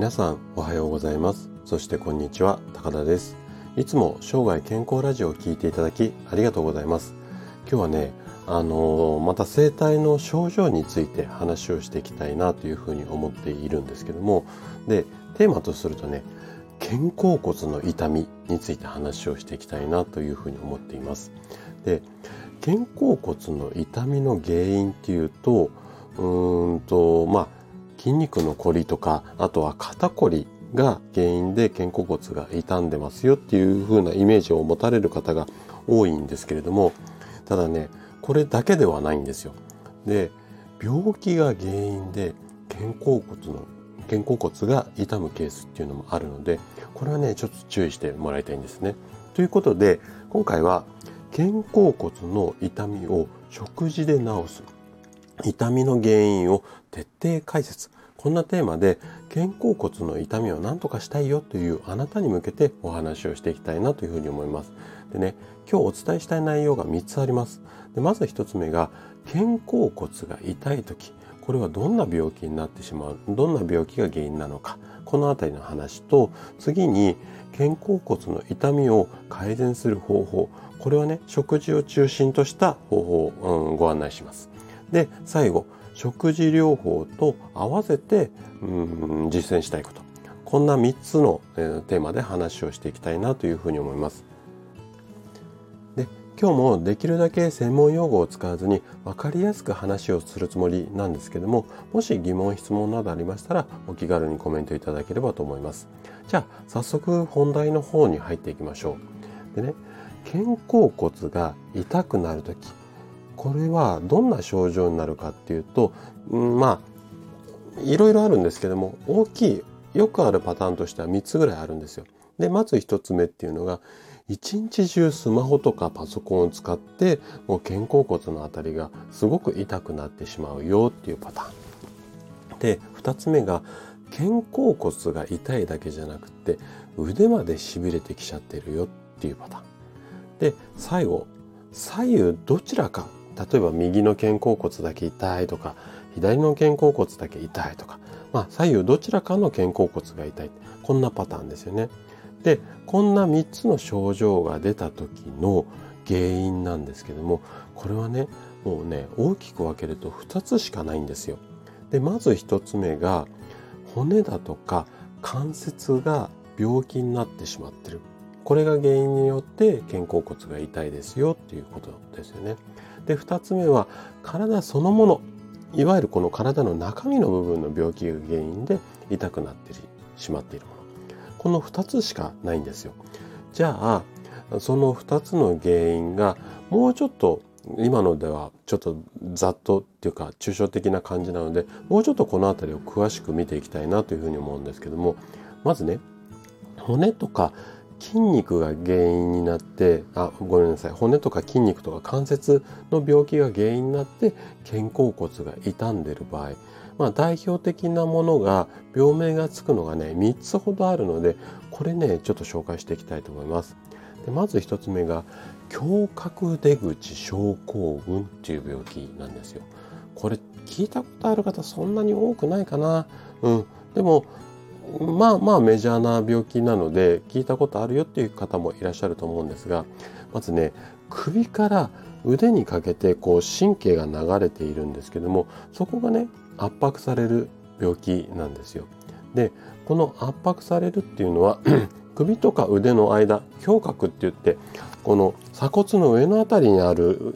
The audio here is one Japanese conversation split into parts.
皆さんおはようございます。そしてこんにちは高田です。いつも生涯健康ラジオを聞いていただきありがとうございます。今日はねあのー、また生体の症状について話をしていきたいなというふうに思っているんですけどもでテーマとするとね肩甲骨の痛みについて話をしていきたいなというふうに思っています。で肩甲骨の痛みの原因っていうとうーんとまあ筋肉のこりとかあとは肩こりが原因で肩甲骨が傷んでますよっていう風なイメージを持たれる方が多いんですけれどもただねこれだけではないんですよ。で病気が原因で肩甲骨の肩甲骨が痛むケースっていうのもあるのでこれはねちょっと注意してもらいたいんですね。ということで今回は肩甲骨の痛みを食事で治す痛みの原因を徹底解説こんなテーマで肩甲骨の痛みを何とかしたいよというあなたに向けてお話をしていきたいなというふうに思います。でね、今日お伝えしたい内容が3つあります。でまず1つ目が肩甲骨が痛い時これはどんな病気になってしまうどんな病気が原因なのかこの辺りの話と次に肩甲骨の痛みを改善する方法これはね食事を中心とした方法を、うん、ご案内します。で最後食事療法と合わせてうん実践したいことこんな3つの、えー、テーマで話をしていきたいなというふうに思います。で今日もできるだけ専門用語を使わずに分かりやすく話をするつもりなんですけどももし疑問質問などありましたらお気軽にコメントいただければと思います。じゃあ早速本題の方に入っていきましょう。でね肩甲骨が痛くなる時これはどんな症状になるかっていうと、うん、まあいろいろあるんですけども大きいよくあるパターンとしては3つぐらいあるんですよ。でまず1つ目っていうのが一日中スマホとかパソコンを使ってもう肩甲骨の辺りがすごく痛くなってしまうよっていうパターン。で2つ目が肩甲骨が痛いだけじゃなくて腕までしびれてきちゃってるよっていうパターン。で最後左右どちらか例えば右の肩甲骨だけ痛いとか左の肩甲骨だけ痛いとか、まあ、左右どちらかの肩甲骨が痛いこんなパターンですよね。でこんな3つの症状が出た時の原因なんですけどもこれはねもうね大きく分けると2つしかないんですよ。でまず1つ目が骨だとか関節が病気になってしまってるこれが原因によって肩甲骨が痛いですよっていうことですよね。で2つ目は体そのものいわゆるこの体の中身の部分の病気が原因で痛くなってしまっているもの。この2つしかないんですよ。じゃあその2つの原因がもうちょっと今のではちょっとざっとっていうか抽象的な感じなのでもうちょっとこの辺りを詳しく見ていきたいなというふうに思うんですけどもまずね骨とか筋肉が原因になってあごめんなさい骨とか筋肉とか関節の病気が原因になって肩甲骨が傷んでる場合、まあ、代表的なものが病名がつくのがね3つほどあるのでこれねちょっと紹介していきたいと思います。でまず1つ目が胸郭出口症候群っていう病気なんですよ。これ聞いたことある方そんなに多くないかな？うん。でもまあまあメジャーな病気なので聞いたことあるよっていう方もいらっしゃると思うんですがまずね首から腕にかけてこう神経が流れているんですけどもそこがね圧迫される病気なんですよ。でこの圧迫されるっていうのは 首とか腕の間胸郭って言ってこの鎖骨の上の辺りにある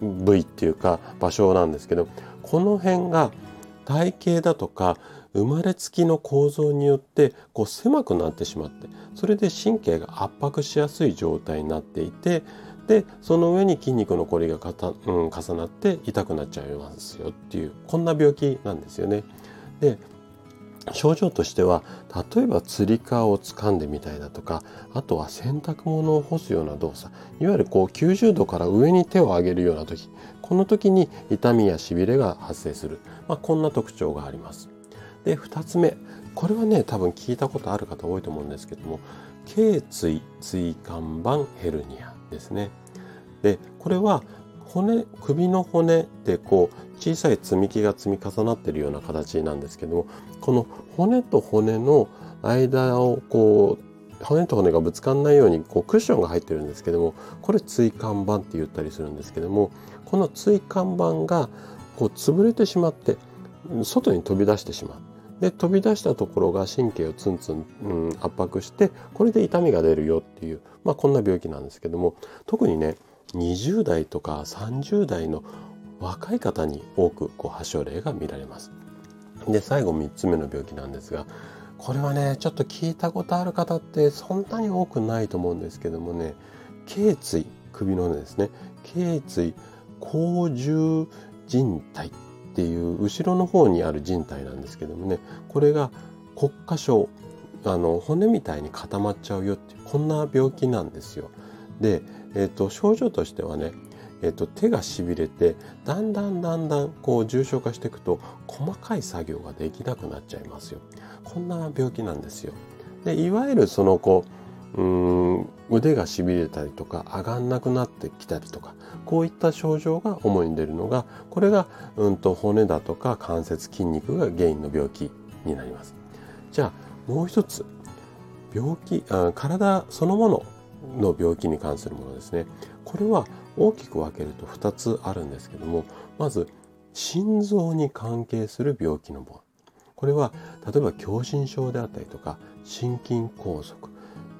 部位っていうか場所なんですけどこの辺が体型だとか生まれつきの構造によってこう狭くなってしまってそれで神経が圧迫しやすい状態になっていてでその上に筋肉のこりがかた、うん、重なって痛くなっちゃいますよっていうこんな病気なんですよね。で症状としては例えばつり革を掴んでみたいだとかあとは洗濯物を干すような動作いわゆるこう90度から上に手を上げるような時この時に痛みやしびれが発生する、まあ、こんな特徴があります。で2つ目これはね多分聞いたことある方多いと思うんですけども頸椎椎間板ヘルニアですね。でこれは骨首の骨ってこう小さい積み木が積み重なってるような形なんですけどもこの骨と骨の間をこう骨と骨がぶつかんないようにこうクッションが入ってるんですけどもこれ椎間板って言ったりするんですけどもこの椎間板がこう潰れてしまって外に飛び出してしまう。で飛び出したところが神経をツンツン、うん、圧迫してこれで痛みが出るよっていう、まあ、こんな病気なんですけども特にね20代とか30代の若い方に多くこう発症例が見られます。で最後3つ目の病気なんですがこれはねちょっと聞いたことある方ってそんなに多くないと思うんですけどもね頸椎首の骨ですね頸椎後重靭帯っていう後ろの方にある靭帯なんですけどもねこれが骨化症あの骨みたいに固まっちゃうよってこんな病気なんですよ。で、えーと、症状としてはね、えーと、手がしびれてだんだんだんだんこう重症化していくと細かい作業ができなくなっちゃいますよ。こんな病気なんですよ。でいわゆるそのこううん腕がしびれたりとか上がんなくなってきたりとかこういった症状が主に出るのがこれが、うんと、骨だとか関節筋肉が原因の病気になります。じゃあもう一つ病気あ体そのものの病気に関するものですねこれは大きく分けると2つあるんですけどもまず心臓に関係する病気のものこれは例えば狭心症であったりとか心筋梗塞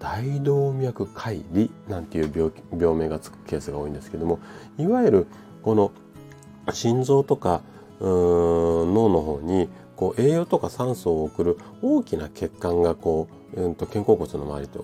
大動脈解離なんていう病病名がつくケースが多いんですけどもいわゆるこの心臓とか脳の方にこう栄養とか酸素を送る大きな血管がこう、うん、と肩甲骨の周りと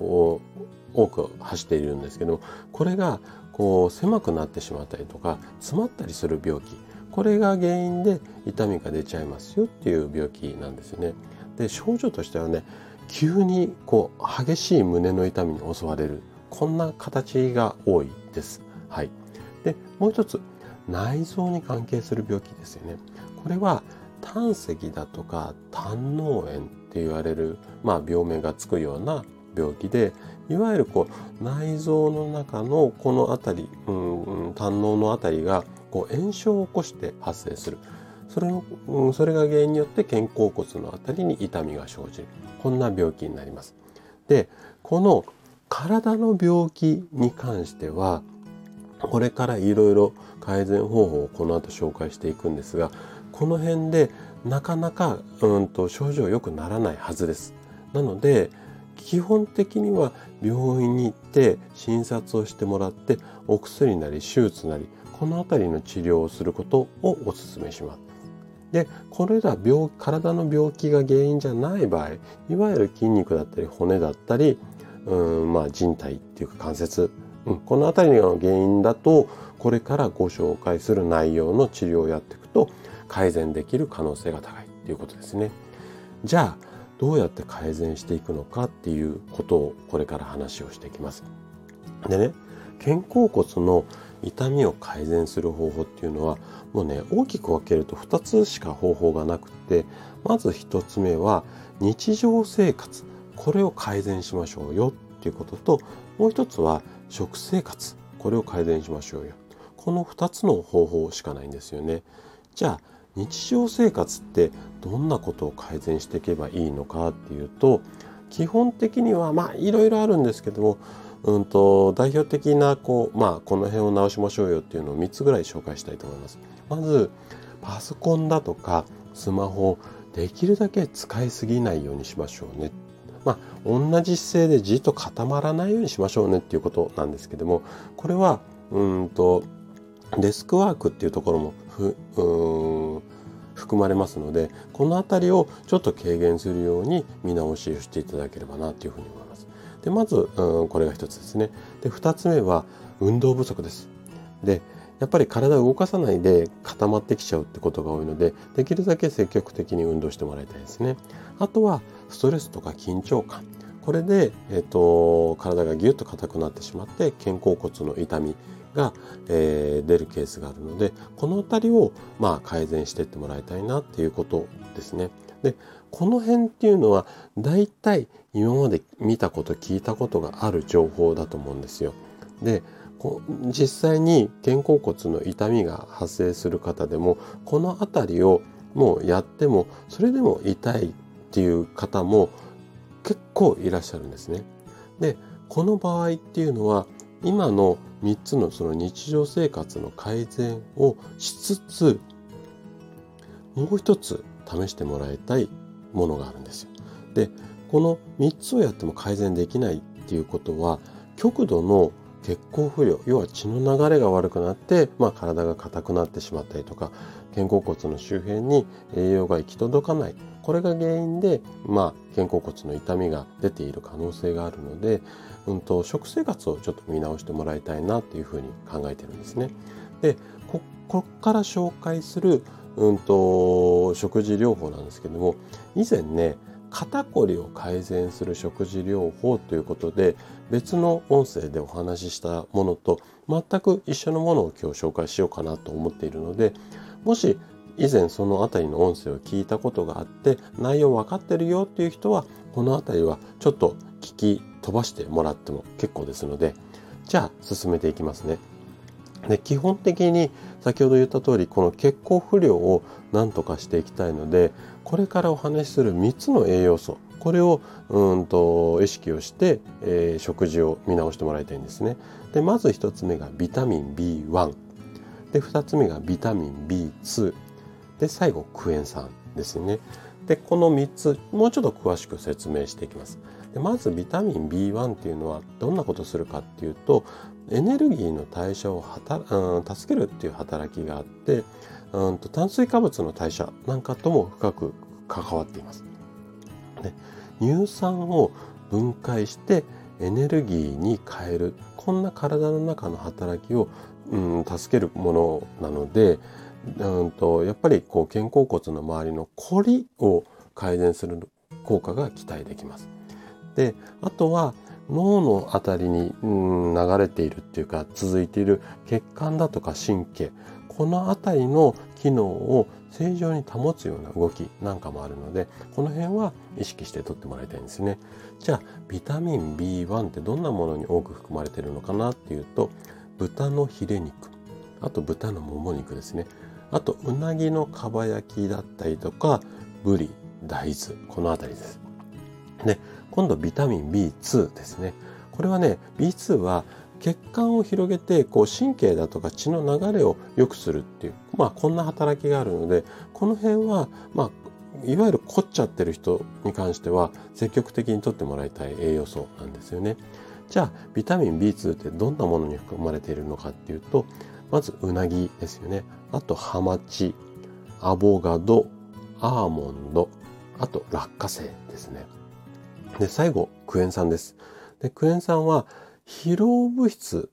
多く走っているんですけどこれがこう狭くなってしまったりとか詰まったりする病気これが原因で痛みが出ちゃいますよっていう病気なんですよね。で症状としてはね急にこう激しい胸の痛みに襲われるこんな形が多いです。はい、でもう一つ内臓に関係する病気ですよね。これは胆石だとか胆嚢炎って言われる、まあ、病名がつくような病気でいわゆるこう内臓の中のこの辺り、うんうん、胆のの辺りがこう炎症を起こして発生するそれの、うん、それが原因によって肩甲骨の辺りに痛みが生じるこんな病気になります。でこの体の病気に関してはこれからいろいろ改善方法をこの後紹介していくんですがこの辺でなかなかうんと症状良くならないはずです。なので基本的には病院に行って診察をしてもらってお薬なり手術なりこの辺りの治療をすることをお勧めします。でこれら病体の病気が原因じゃない場合いわゆる筋肉だったり骨だったりうんまあ人体っていうか関節、うん、この辺りの原因だとこれからご紹介する内容の治療をやっていくと改善できる可能性が高いということですね。じゃあどうやって改善していくのかっていうことをこれから話をしていきます。でね肩甲骨の痛みを改善する方法っていうのはもうね大きく分けると2つしか方法がなくてまず1つ目は日常生活これを改善しましょうよっていうことともう一つは食生活これを改善しましょうよ。この2つの方法しかないんですよね。じゃあ日常生活ってどんなことを改善していけばいいのかっていうと基本的にはまあいろいろあるんですけども、うんと、代表的なこう、まあ、この辺を直しましょうよっていうのを3つぐらい紹介したいと思います。まずパソコンだとかスマホできるだけ使いすぎないようにしましょうね。まあ、同じ姿勢でじっと固まらないようにしましょうねっていうことなんですけどもこれはうんとデスクワークっていうところもふうん含まれますのでこの辺りをちょっと軽減するように見直しをしていただければなというふうに思います。でまず、うん、これが一つですね。で2つ目は運動不足です。でやっぱり体を動かさないで固まってきちゃうってことが多いのでできるだけ積極的に運動してもらいたいですね。あとはストレスとか緊張感これで、えーと体がギュッと硬くなってしまって肩甲骨の痛みが、えー、出るケースがあるのでこの辺りをまあ改善していってもらいたいなっていうことですね。でこの辺っていうのは大体今まで見たこと聞いたことがある情報だと思うんですよ。で実際に肩甲骨の痛みが発生する方でもこの辺りをもうやってもそれでも痛いっていう方も結構いらっしゃるんですね。でこの場合っていうのは今の3つのその日常生活の改善をしつつもう一つ試してもらいたいものがあるんですよ。でこの3つをやっても改善できないっていうことは極度の血行不良要は血の流れが悪くなって、まあ、体が硬くなってしまったりとか肩甲骨の周辺に栄養が行き届かないこれが原因で、まあ、肩甲骨の痛みが出ている可能性があるので、うんと、食生活をちょっと見直してもらいたいなというふうに考えてるんですね。でここから紹介する、うんと食事療法なんですけども以前ね肩こりを改善する食事療法ということで別の音声でお話ししたものと全く一緒のものを今日紹介しようかなと思っているのでもし以前その辺りの音声を聞いたことがあって内容分かってるよっていう人はこの辺りはちょっと聞き飛ばしてもらっても結構ですのでじゃあ進めていきますね。で基本的に先ほど言った通りこの血行不良を何とかしていきたいのでこれからお話しする3つの栄養素これをうんと意識をして、えー、食事を見直してもらいたいんですね。でまず1つ目がビタミン B1 で2つ目がビタミン B2 で最後クエン酸ですね。でこの3つもうちょっと詳しく説明していきます。まずビタミン B1 っていうのはどんなことするかっていうとエネルギーの代謝をはた、うん、助けるっていう働きがあってうんと炭水化物の代謝なんかとも深く関わっています。で乳酸を分解してエネルギーに変えるこんな体の中の働きを、うん、助けるものなので、うんとやっぱりこう肩甲骨の周りのコリを改善する効果が期待できます。であとは脳のあたりに、うん、流れているっていうか続いている血管だとか神経この辺りの機能を正常に保つような動きなんかもあるのでこの辺は意識してとってもらいたいんですね。じゃあビタミン B1 ってどんなものに多く含まれているのかなっていうと豚のヒレ肉あと豚のもも肉ですね。あとうなぎのかば焼きだったりとかブリ大豆この辺りです。で今度ビタミン B2 ですねこれはね B2 は血管を広げてこう神経だとか血の流れを良くするっていうまあこんな働きがあるのでこの辺はまあいわゆる凝っちゃってる人に関しては積極的にとってもらいたい栄養素なんですよね。じゃあビタミン B2 ってどんなものに含まれているのかっていうとまずうなぎですよね。あとハマチ、アボガド、アーモンド、あと落花生ですね。で、最後、クエン酸です。で、クエン酸は疲労物質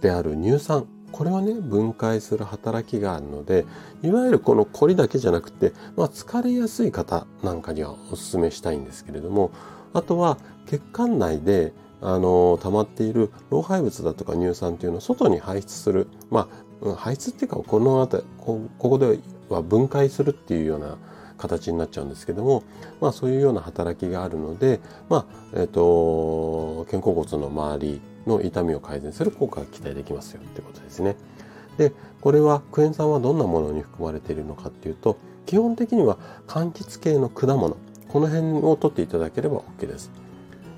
である乳酸これをね分解する働きがあるのでいわゆるこの凝りだけじゃなくて、まあ、疲れやすい方なんかにはおすすめしたいんですけれどもあとは血管内であの溜まっている老廃物だとか乳酸っていうのを外に排出するまあ排出っていうかこの辺りこここでは分解するっていうような形になっちゃうんですけども、まあ、そういうような働きがあるので、まあえーと、肩甲骨の周りの痛みを改善する効果が期待できますよってことですね。でこれはクエン酸はどんなものに含まれているのかっていうと基本的には柑橘系の果物この辺を取っていただければ OK です。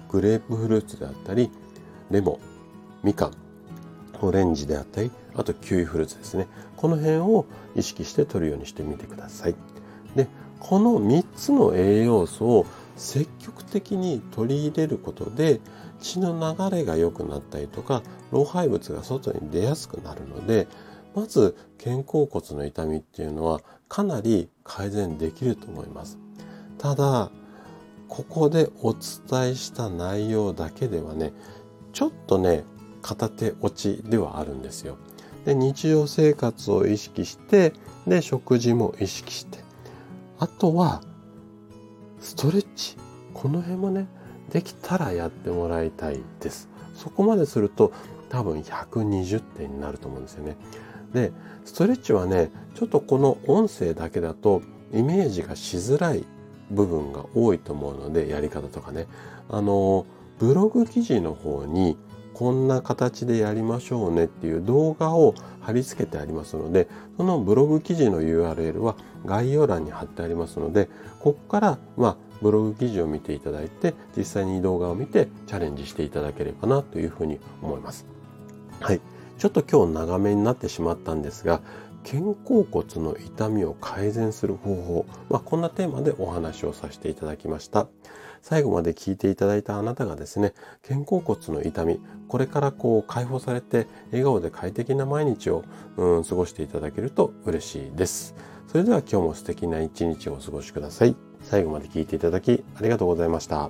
グレープフルーツであったりレモンみかんオレンジであったりあとキウイフルーツですねこの辺を意識して取るようにしてみてください。でこの3つの栄養素を積極的に取り入れることで血の流れが良くなったりとか老廃物が外に出やすくなるのでまず肩甲骨の痛みっていうのはかなり改善できると思います。ただここでお伝えした内容だけではねちょっとね片手落ちではあるんですよ。で日常生活を意識してで食事も意識してあとは、ストレッチ。この辺もね、できたらやってもらいたいです。そこまですると多分120点になると思うんですよね。で、ストレッチはね、ちょっとこの音声だけだとイメージがしづらい部分が多いと思うので、やり方とかね。あの、ブログ記事の方にこんな形でやりましょうねっていう動画を貼り付けてありますので、そのブログ記事の URL は概要欄に貼ってありますので、ここから、ま、ブログ記事を見ていただいて、実際に動画を見てチャレンジしていただければなというふうに思います。はい。ちょっと今日長めになってしまったんですが、肩甲骨の痛みを改善する方法、まあ、こんなテーマでお話をさせていただきました。最後まで聞いていただいたあなたがですね、肩甲骨の痛み、これからこう解放されて笑顔で快適な毎日を、うん、過ごしていただけると嬉しいです。それでは今日も素敵な一日をお過ごしください。最後まで聞いていただきありがとうございました。